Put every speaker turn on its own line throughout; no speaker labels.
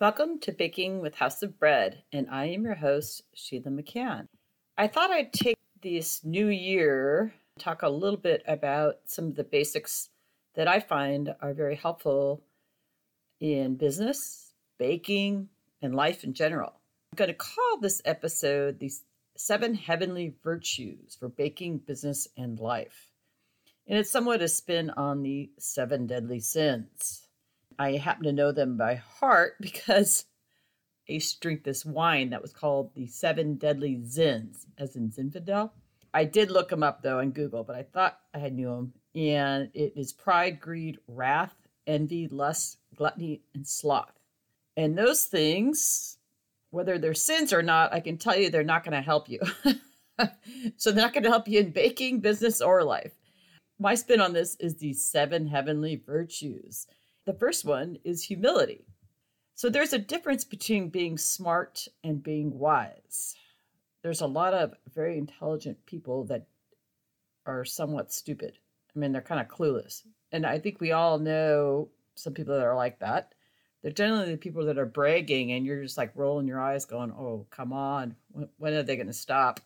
Welcome to Baking with House of Bread, and I am your host, Sheila McCann. I thought I'd take this new year, talk a little bit about some of the basics that I find are very helpful in business, baking, and life in general. I'm going to call this episode the seven heavenly virtues for baking, business, and life. And it's somewhat a spin on the seven deadly sins. I happen to know them by heart because I used to drink this wine that was called the seven deadly zins, as in Zinfandel. I did look them up though on Google, but I thought I knew them. And it is pride, greed, wrath, envy, lust, gluttony, and sloth. And those things, whether they're sins or not, I can tell you they're not going to help you. so they're not going to help you in baking, business, or life. My spin on this is the seven heavenly virtues. The first one is humility. So there's a difference between being smart and being wise. There's a lot of very intelligent people that are somewhat stupid. I mean, they're kind of clueless. And I think we all know some people that are like that. They're generally the people that are bragging, and you're just like rolling your eyes, going, Oh, come on. When are they going to stop?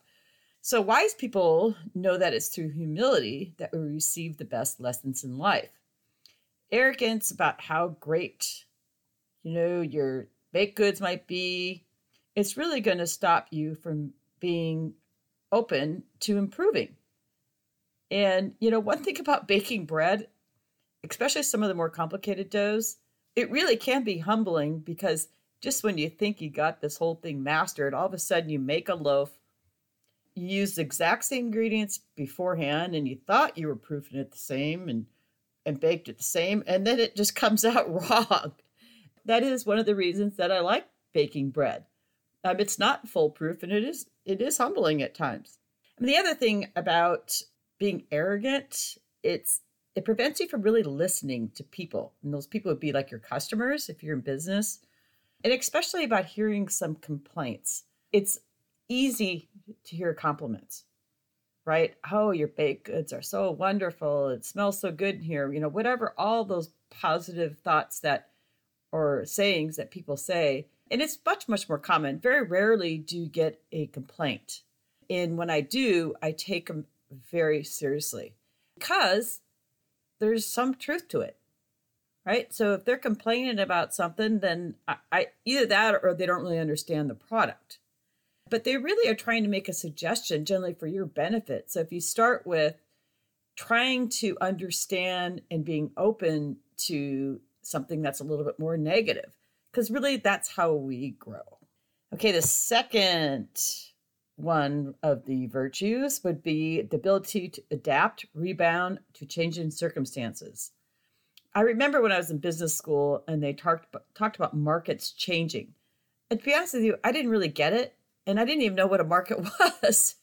So, wise people know that it's through humility that we receive the best lessons in life. Arrogance about how great, you know, your baked goods might be, it's really going to stop you from being open to improving. And, you know, one thing about baking bread, especially some of the more complicated doughs, it really can be humbling because just when you think you got this whole thing mastered, all of a sudden you make a loaf, you use the exact same ingredients beforehand, and you thought you were proofing it the same and and baked it the same, and then it just comes out wrong. That is one of the reasons that I like baking bread. Um, it's not foolproof, and it is it is humbling at times. And the other thing about being arrogant, it's it prevents you from really listening to people. And those people would be like your customers if you're in business. And especially about hearing some complaints. It's easy to hear compliments, right? Oh, your baked goods are so wonderful. It smells so good in here. You know, whatever, all those positive thoughts that or sayings that people say. And it's much, much more common. Very rarely do you get a complaint. And when I do, I take them very seriously because there's some truth to it right so if they're complaining about something then I, I, either that or they don't really understand the product but they really are trying to make a suggestion generally for your benefit so if you start with trying to understand and being open to something that's a little bit more negative because really that's how we grow okay the second one of the virtues would be the ability to adapt, rebound to changing circumstances. I remember when I was in business school and they talked talked about markets changing. And to be honest with you, I didn't really get it, and I didn't even know what a market was.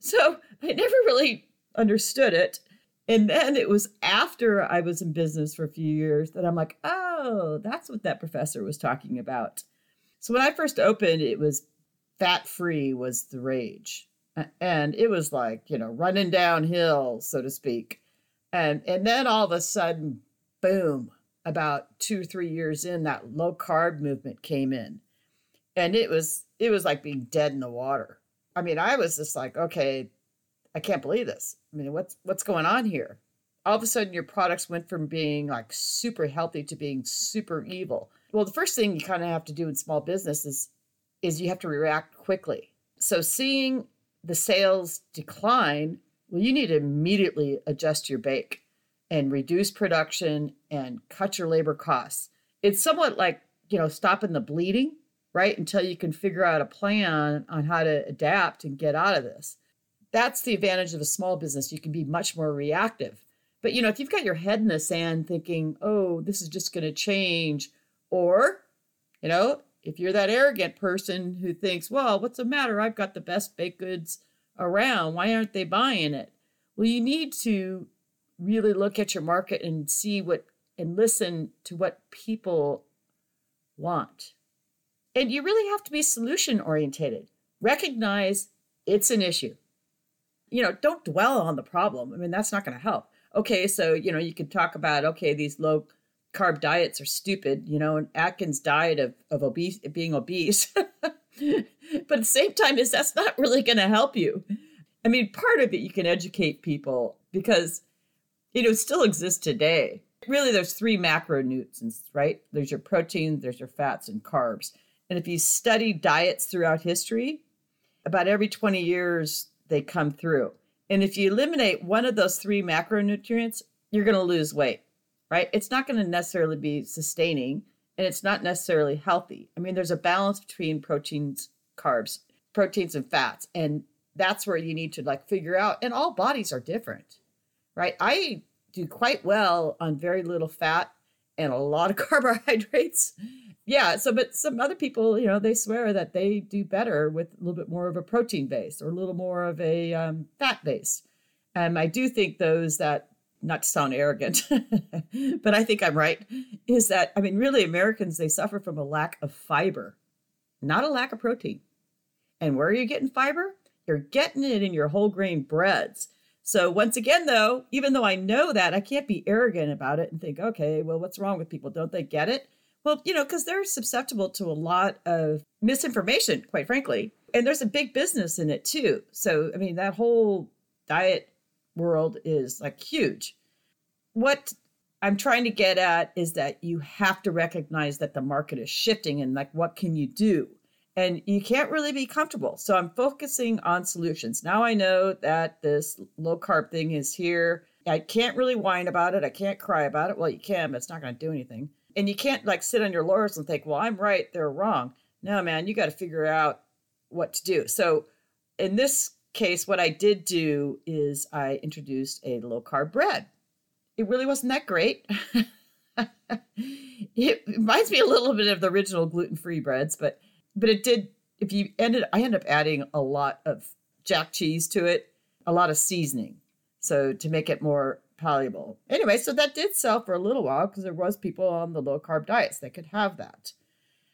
so I never really understood it. And then it was after I was in business for a few years that I'm like, oh, that's what that professor was talking about. So when I first opened, it was fat free was the rage. And it was like, you know, running downhill, so to speak. And and then all of a sudden, boom, about two three years in, that low carb movement came in. And it was it was like being dead in the water. I mean, I was just like, okay, I can't believe this. I mean, what's what's going on here? All of a sudden your products went from being like super healthy to being super evil. Well, the first thing you kind of have to do in small business is is you have to react quickly. So seeing the sales decline, well, you need to immediately adjust your bake and reduce production and cut your labor costs. It's somewhat like, you know, stopping the bleeding, right? Until you can figure out a plan on how to adapt and get out of this. That's the advantage of a small business. You can be much more reactive. But, you know, if you've got your head in the sand thinking, oh, this is just going to change, or, you know, if you're that arrogant person who thinks, well, what's the matter? I've got the best baked goods around. Why aren't they buying it? Well, you need to really look at your market and see what and listen to what people want. And you really have to be solution orientated. Recognize it's an issue. You know, don't dwell on the problem. I mean, that's not going to help. Okay, so, you know, you can talk about, okay, these low carb diets are stupid, you know, and Atkins diet of, of obese being obese. but at the same time, is that's not really going to help you. I mean, part of it you can educate people because you know it still exists today. Really, there's three macronutrients, right? There's your protein, there's your fats, and carbs. And if you study diets throughout history, about every 20 years they come through. And if you eliminate one of those three macronutrients, you're going to lose weight right? It's not going to necessarily be sustaining and it's not necessarily healthy. I mean, there's a balance between proteins, carbs, proteins, and fats. And that's where you need to like figure out. And all bodies are different, right? I do quite well on very little fat and a lot of carbohydrates. Yeah. So, but some other people, you know, they swear that they do better with a little bit more of a protein base or a little more of a um, fat base. And I do think those that not to sound arrogant, but I think I'm right, is that, I mean, really, Americans, they suffer from a lack of fiber, not a lack of protein. And where are you getting fiber? You're getting it in your whole grain breads. So, once again, though, even though I know that, I can't be arrogant about it and think, okay, well, what's wrong with people? Don't they get it? Well, you know, because they're susceptible to a lot of misinformation, quite frankly. And there's a big business in it, too. So, I mean, that whole diet world is like huge. What I'm trying to get at is that you have to recognize that the market is shifting and like what can you do? And you can't really be comfortable. So I'm focusing on solutions. Now I know that this low carb thing is here. I can't really whine about it. I can't cry about it. Well, you can, but it's not going to do anything. And you can't like sit on your laurels and think, well, I'm right, they're wrong. No, man, you got to figure out what to do. So in this case, what I did do is I introduced a low carb bread. It really wasn't that great. it reminds me a little bit of the original gluten free breads, but but it did. If you ended, I ended up adding a lot of jack cheese to it, a lot of seasoning, so to make it more palatable. Anyway, so that did sell for a little while because there was people on the low carb diets that could have that.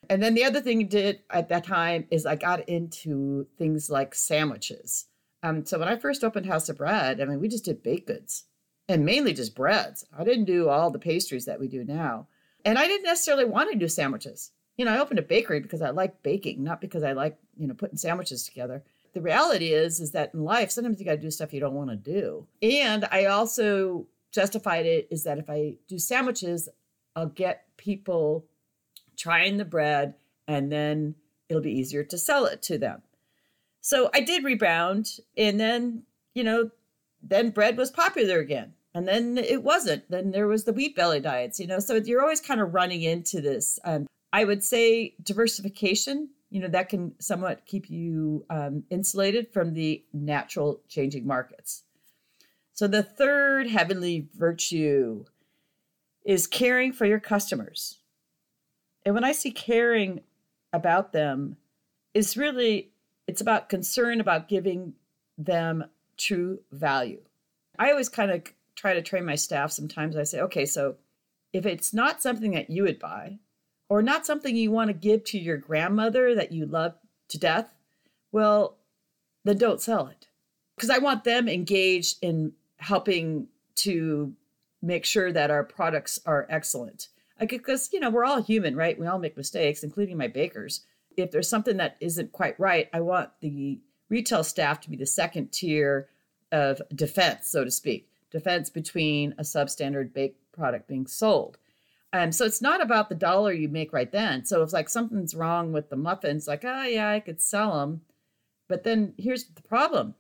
And then the other thing did at that time is I got into things like sandwiches. Um, so when I first opened House of Bread, I mean, we just did baked goods and mainly just breads. I didn't do all the pastries that we do now. And I didn't necessarily want to do sandwiches. You know, I opened a bakery because I like baking, not because I like, you know, putting sandwiches together. The reality is, is that in life, sometimes you got to do stuff you don't want to do. And I also justified it is that if I do sandwiches, I'll get people trying the bread and then it'll be easier to sell it to them. So I did rebound. And then, you know, then bread was popular again. And then it wasn't. Then there was the wheat belly diets, you know. So you're always kind of running into this. Um, I would say diversification, you know, that can somewhat keep you um, insulated from the natural changing markets. So the third heavenly virtue is caring for your customers. And when I see caring about them, it's really it's about concern about giving them true value. I always kind of try to train my staff. Sometimes I say, okay, so if it's not something that you would buy, or not something you want to give to your grandmother that you love to death, well, then don't sell it. Because I want them engaged in helping to make sure that our products are excellent. Because, you know, we're all human, right? We all make mistakes, including my bakers if there's something that isn't quite right, I want the retail staff to be the second tier of defense, so to speak, defense between a substandard baked product being sold. Um, so it's not about the dollar you make right then. So if like something's wrong with the muffins, like, oh yeah, I could sell them. But then here's the problem.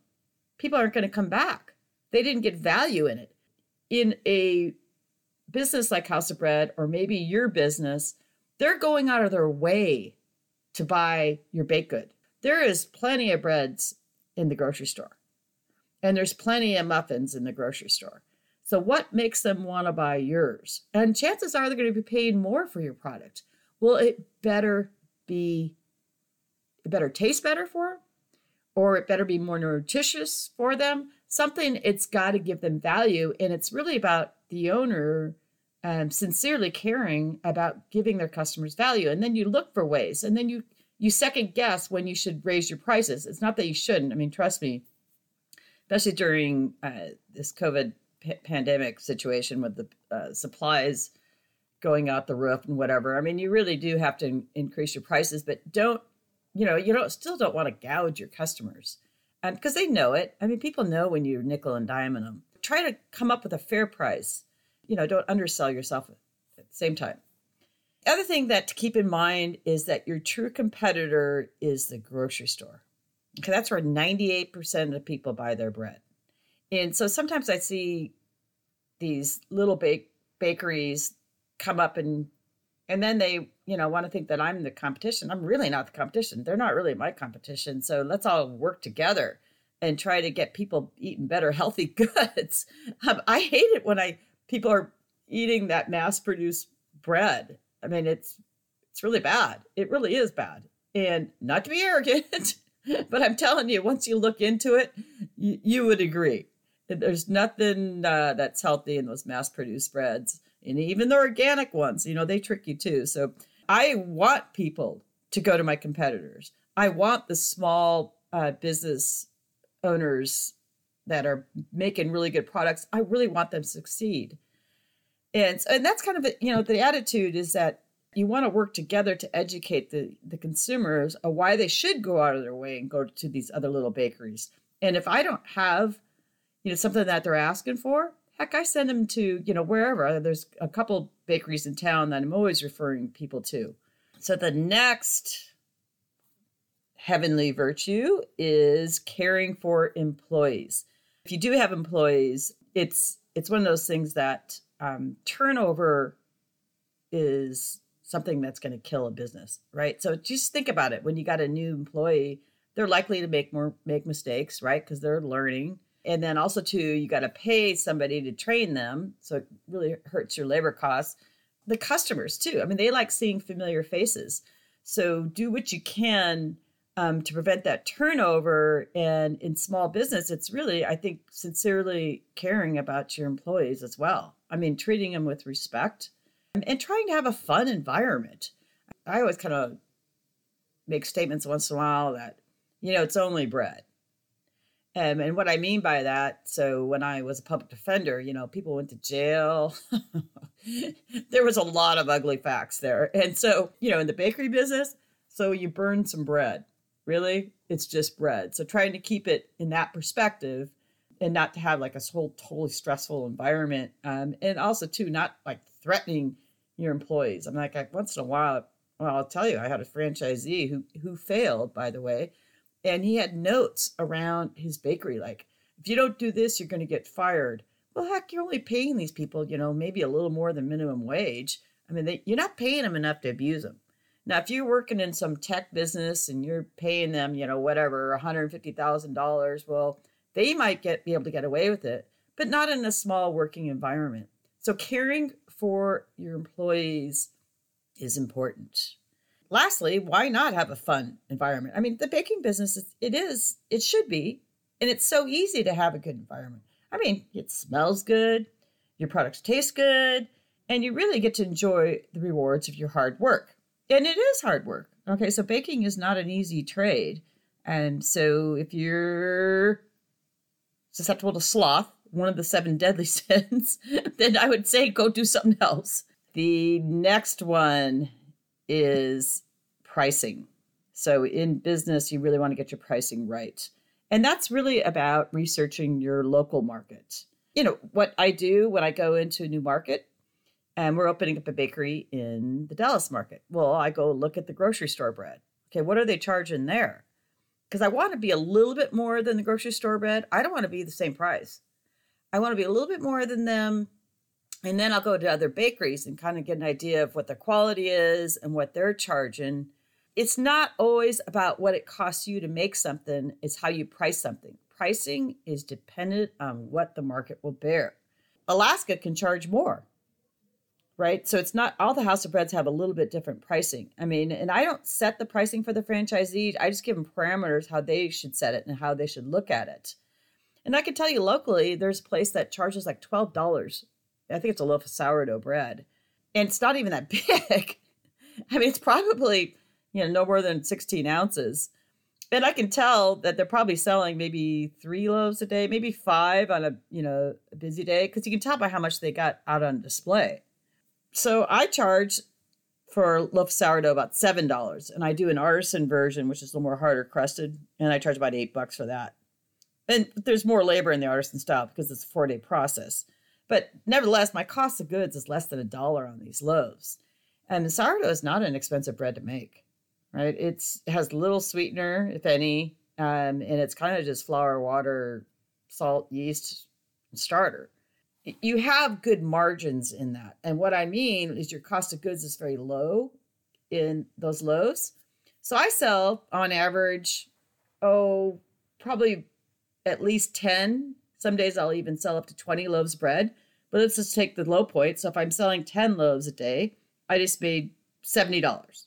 People aren't going to come back. They didn't get value in it. In a business like House of Bread, or maybe your business, they're going out of their way to buy your baked good. There is plenty of breads in the grocery store, and there's plenty of muffins in the grocery store. So, what makes them want to buy yours? And chances are they're going to be paying more for your product. Will it better be, it better taste better for them, or it better be more nutritious for them. Something it's got to give them value. And it's really about the owner um, sincerely caring about giving their customers value and then you look for ways and then you you second guess when you should raise your prices it's not that you shouldn't i mean trust me especially during uh, this covid p- pandemic situation with the uh, supplies going out the roof and whatever. I mean, you really do have to in- increase your prices, but don't, you know, you don't still don't want to gouge your customers because they know it. I mean, people know when you're nickel and diamond them. Try to come up with a fair price. You know, don't undersell yourself at the same time. The other thing that to keep in mind is that your true competitor is the grocery store. Okay, that's where 98% of people buy their bread. And so sometimes I see these little bake bakeries come up and and then they you know want to think that i'm the competition. I'm really not the competition. They're not really my competition. So let's all work together and try to get people eating better healthy goods. Um, i hate it when i people are eating that mass produced bread. I mean it's it's really bad. It really is bad. And not to be arrogant but i'm telling you once you look into it you, you would agree there's nothing uh, that's healthy in those mass produced breads and even the organic ones, you know, they trick you too. So I want people to go to my competitors. I want the small uh, business owners that are making really good products. I really want them to succeed. And, so and that's kind of, you know, the attitude is that you want to work together to educate the, the consumers of why they should go out of their way and go to these other little bakeries. And if I don't have, you know, something that they're asking for, heck, I send them to, you know, wherever. There's a couple bakeries in town that I'm always referring people to. So the next heavenly virtue is caring for employees. If you do have employees, it's it's one of those things that um, turnover is something that's going to kill a business, right? So just think about it. When you got a new employee, they're likely to make more make mistakes, right? Because they're learning and then also too you got to pay somebody to train them so it really hurts your labor costs. The customers too i mean they like seeing familiar faces. So do what you can um, to prevent that turnover and in small business it's really i think sincerely caring about your employees as well. I mean treating them with respect and, and trying to have a fun environment. I always kind of make statements once in a while that you know it's only bread um, and what I mean by that, so when I was a public defender, you know, people went to jail. there was a lot of ugly facts there. And so, you know, in the bakery business, so you burn some bread. Really? It's just bread. So trying to keep it in that perspective and not to have like a whole totally stressful environment. Um, and also, too, not like threatening your employees. I'm like, once in a while, well, I'll tell you, I had a franchisee who who failed, by the way and he had notes around his bakery like if you don't do this you're going to get fired. Well heck you're only paying these people you know maybe a little more than minimum wage. I mean they, you're not paying them enough to abuse them now if you're working in some tech business and you're paying them you know whatever $150000 well they might get be able to get away with it but not in a small working environment. So caring for your employees is important lastly, why not have a fun environment? I mean, the baking business, it is, it should be, and it's so easy to have a good environment. I mean, it smells good, your products taste good, and you really get to enjoy the rewards of your hard work. And it is hard work. Okay, so baking is not an easy trade. And so if you're susceptible to sloth, one of the seven deadly sins, then I would say go do something else. The next one is pricing. So in business, you really want to get your pricing right. And that's really about researching your local market. You know, what I do when I go into a new market, and we're opening up a bakery in the Dallas market. Well, I go look at the grocery store bread. Okay, what are they charging there? Because I want to be a little bit more than the grocery store bread. I don't want to be the same price. I want to be a little bit more than them and then I'll go to other bakeries and kind of get an idea of what the quality is and what they're charging. It's not always about what it costs you to make something, it's how you price something. Pricing is dependent on what the market will bear. Alaska can charge more, right? So it's not all the House of Breads have a little bit different pricing. I mean, and I don't set the pricing for the franchisee, I just give them parameters how they should set it and how they should look at it. And I can tell you locally, there's a place that charges like $12 I think it's a loaf of sourdough bread. And it's not even that big. I mean, it's probably, you know, no more than 16 ounces. And I can tell that they're probably selling maybe three loaves a day, maybe five on a, you know, a busy day, because you can tell by how much they got out on display. So I charge for a loaf of sourdough about seven dollars, and I do an artisan version, which is a little more harder crusted, and I charge about eight bucks for that. And there's more labor in the artisan style because it's a four day process. But nevertheless, my cost of goods is less than a dollar on these loaves. And sourdough is not an expensive bread to make, right? It's, it has little sweetener, if any, um, and it's kind of just flour, water, salt, yeast, starter. You have good margins in that. And what I mean is your cost of goods is very low in those loaves. So I sell on average, oh, probably at least 10. Some days I'll even sell up to 20 loaves bread. But let's just take the low point. So if I'm selling 10 loaves a day, I just made $70.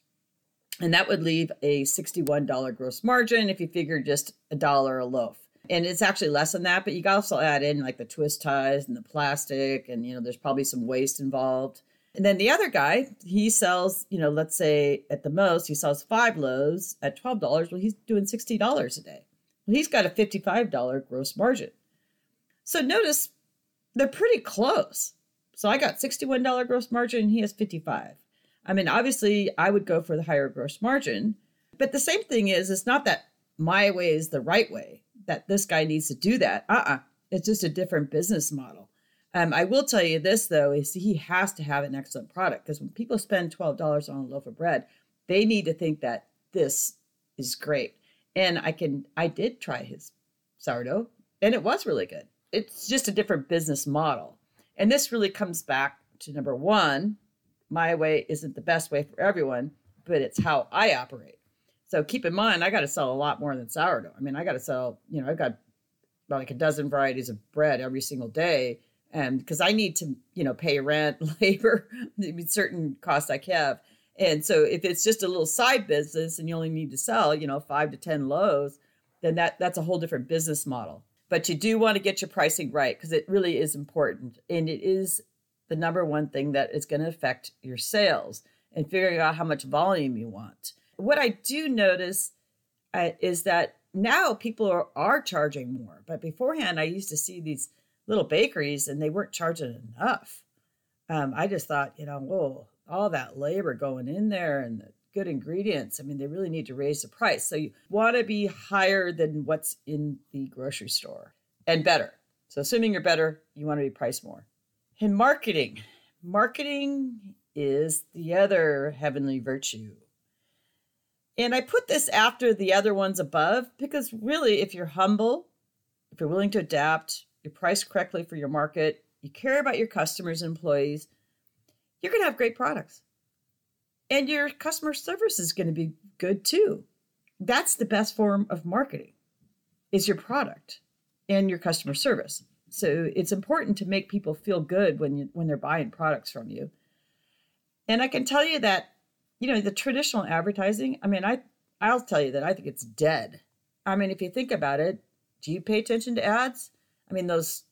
And that would leave a $61 gross margin if you figure just a dollar a loaf. And it's actually less than that, but you can also add in like the twist ties and the plastic, and you know, there's probably some waste involved. And then the other guy, he sells, you know, let's say at the most, he sells five loaves at $12. Well, he's doing $60 a day. Well, he's got a $55 gross margin. So notice they're pretty close. So I got $61 gross margin and he has 55. I mean, obviously I would go for the higher gross margin, but the same thing is it's not that my way is the right way, that this guy needs to do that. Uh-uh. It's just a different business model. Um, I will tell you this though, is he has to have an excellent product because when people spend $12 on a loaf of bread, they need to think that this is great. And I can I did try his sourdough and it was really good. It's just a different business model. And this really comes back to number 1, my way isn't the best way for everyone, but it's how I operate. So keep in mind I got to sell a lot more than sourdough. I mean, I got to sell, you know, I've got like a dozen varieties of bread every single day and because I need to, you know, pay rent, labor, certain costs I have. And so if it's just a little side business and you only need to sell, you know, five to 10 loaves, then that, that's a whole different business model. But you do want to get your pricing right because it really is important. And it is the number one thing that is going to affect your sales and figuring out how much volume you want. What I do notice uh, is that now people are, are charging more. But beforehand, I used to see these little bakeries and they weren't charging enough. Um, I just thought, you know, whoa, all that labor going in there and the good ingredients. I mean, they really need to raise the price. So you want to be higher than what's in the grocery store and better. So assuming you're better, you want to be priced more. In marketing, marketing is the other heavenly virtue. And I put this after the other ones above because really, if you're humble, if you're willing to adapt, you price correctly for your market, you care about your customers and employees, you're going to have great products. And your customer service is going to be good too. That's the best form of marketing is your product and your customer service. So it's important to make people feel good when you when they're buying products from you. And I can tell you that you know the traditional advertising, I mean I I'll tell you that I think it's dead. I mean if you think about it, do you pay attention to ads? I mean those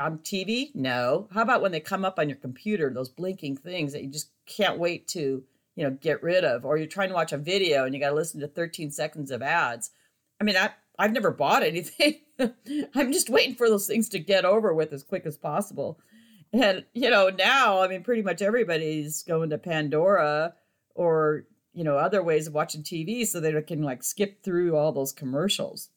um, on TV? No. How about when they come up on your computer, those blinking things that you just can't wait to, you know, get rid of, or you're trying to watch a video and you got to listen to 13 seconds of ads. I mean, I I've never bought anything. I'm just waiting for those things to get over with as quick as possible. And you know, now I mean, pretty much everybody's going to Pandora or you know other ways of watching TV so they can like skip through all those commercials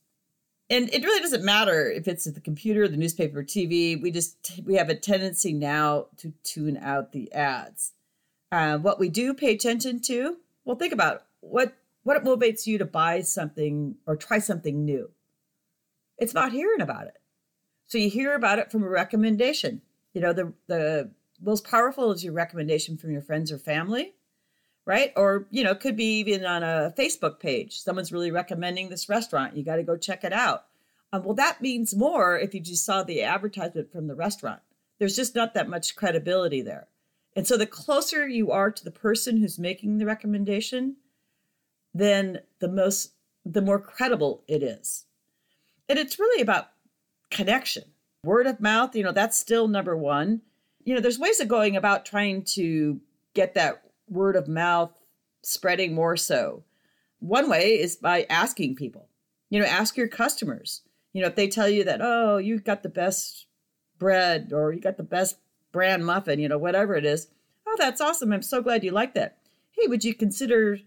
and it really doesn't matter if it's the computer, the newspaper, TV. We just we have a tendency now to tune out the ads. Uh, what we do pay attention to, well, think about it. what what motivates you to buy something or try something new. It's about hearing about it. So you hear about it from a recommendation. You know, the the most powerful is your recommendation from your friends or family right? Or, you know, could be even on a Facebook page. Someone's really recommending this restaurant. You got to go check it out. Um, well, that means more if you just saw the advertisement from the restaurant. There's just not that much credibility there. And so the closer you are to the person who's making the recommendation, then the most the more credible it is. And it's really about connection. Word of mouth, you know, that's still number 1. You know, there's ways of going about trying to get that word of mouth spreading more so. One way is by asking people. You know, ask your customers. You know, if they tell you that, oh, you got the best bread or you got the best brand muffin, you know, whatever it is, Oh, that's awesome. I'm so glad you like that. Hey, would you consider,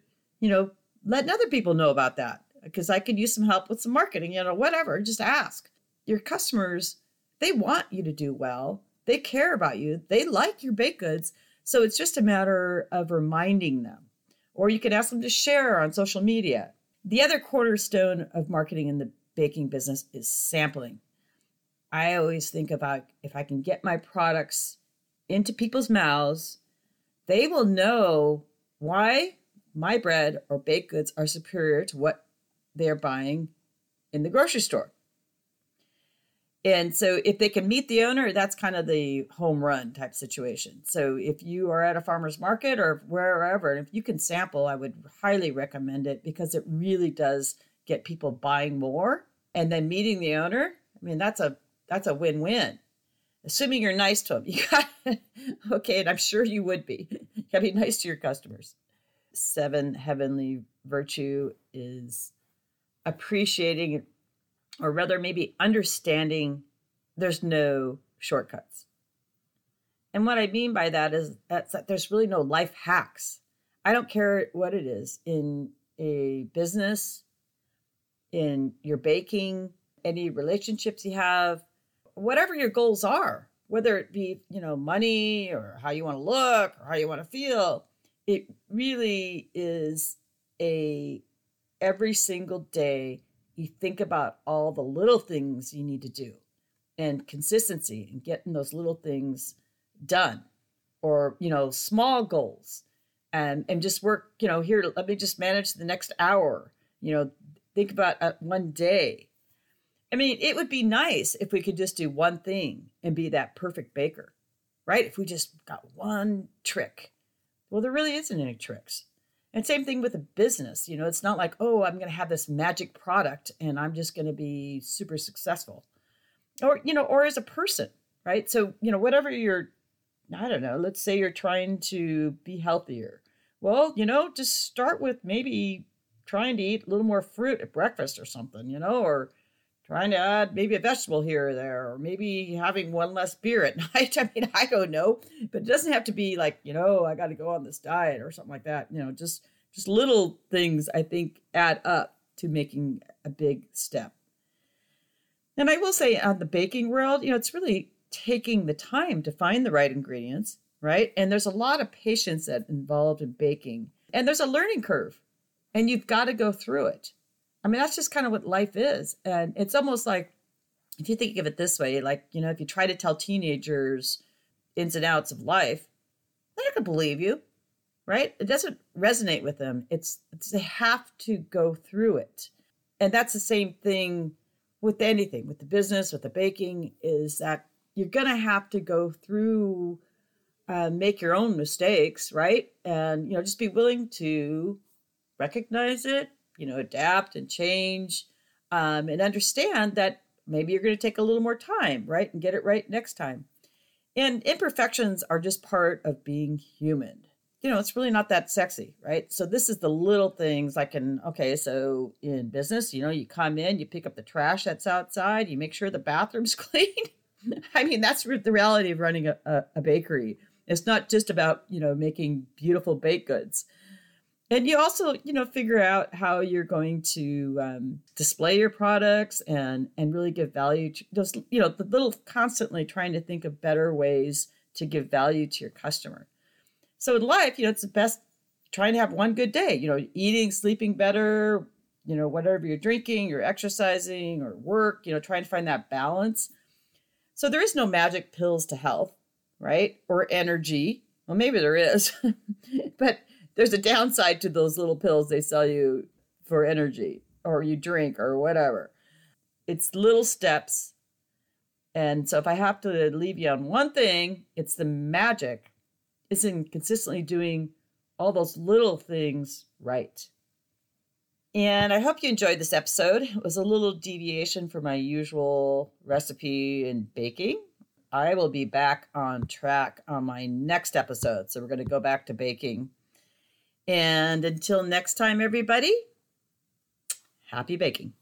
you know, letting other people know about that? Because I could use some help with some marketing, you know, whatever. Just ask. Your customers, they want you to do well. They care about you. They like your baked goods. So it's just a matter of reminding them. Or you can ask them to share on social media. The other cornerstone of marketing in the baking business is sampling. I always think about if I can get my products into people's mouths, they will know why my bread or baked goods are superior to what they're buying in the grocery store. And so if they can meet the owner, that's kind of the home run type situation. So if you are at a farmer's market or wherever, and if you can sample, I would highly recommend it because it really does get people buying more and then meeting the owner. I mean, that's a that's a win-win. Assuming you're nice to them. You got okay, and I'm sure you would be. You gotta be nice to your customers. Seven heavenly virtue is appreciating or rather maybe understanding there's no shortcuts. And what I mean by that is that there's really no life hacks. I don't care what it is in a business, in your baking, any relationships you have, whatever your goals are, whether it be, you know, money or how you want to look or how you want to feel, it really is a every single day you think about all the little things you need to do and consistency and getting those little things done or you know small goals and and just work you know here let me just manage the next hour. You know think about uh, one day i mean it would be nice if we could just do one thing and be that perfect baker right if we just got one trick well there really isn't any tricks and same thing with a business. You know, it's not like, oh, I'm going to have this magic product and I'm just going to be super successful. Or, you know, or as a person, right? So, you know, whatever you're, I don't know, let's say you're trying to be healthier. Well, you know, just start with maybe trying to eat a little more fruit at breakfast or something, you know, or trying to add maybe a vegetable here or there, or maybe having one less beer at night. I mean, I don't know, but it doesn't have to be like, you know, I got to go on this diet or something like that. You know, just just little things I think add up to making a big step. And I will say on the baking world, you know, it's really taking the time to find the right ingredients, right? And there's a lot of patience that involved in baking. And there's a learning curve, and you've got to go through it. I mean, that's just kind of what life is. And it's almost like, if you think of it this way, like, you know, if you try to tell teenagers ins and outs of life, they're not going to believe you, right? It doesn't resonate with them. It's, it's they have to go through it. And that's the same thing with anything, with the business, with the baking, is that you're going to have to go through, uh, make your own mistakes, right? And, you know, just be willing to recognize it, you know, adapt and change um, and understand that maybe you're going to take a little more time, right? And get it right next time. And imperfections are just part of being human. You know, it's really not that sexy, right? So this is the little things I can, okay, so in business, you know, you come in, you pick up the trash that's outside, you make sure the bathroom's clean. I mean, that's the reality of running a, a, a bakery. It's not just about, you know, making beautiful baked goods and you also you know figure out how you're going to um, display your products and and really give value to those you know the little constantly trying to think of better ways to give value to your customer. So in life you know it's the best trying to have one good day you know eating sleeping better you know whatever you're drinking you're exercising or work you know trying to find that balance. So there is no magic pills to health right or energy. Well maybe there is but there's a downside to those little pills they sell you for energy or you drink or whatever. It's little steps. And so if I have to leave you on one thing, it's the magic is in consistently doing all those little things right. And I hope you enjoyed this episode. It was a little deviation from my usual recipe in baking. I will be back on track on my next episode. So we're going to go back to baking and until next time, everybody, happy baking.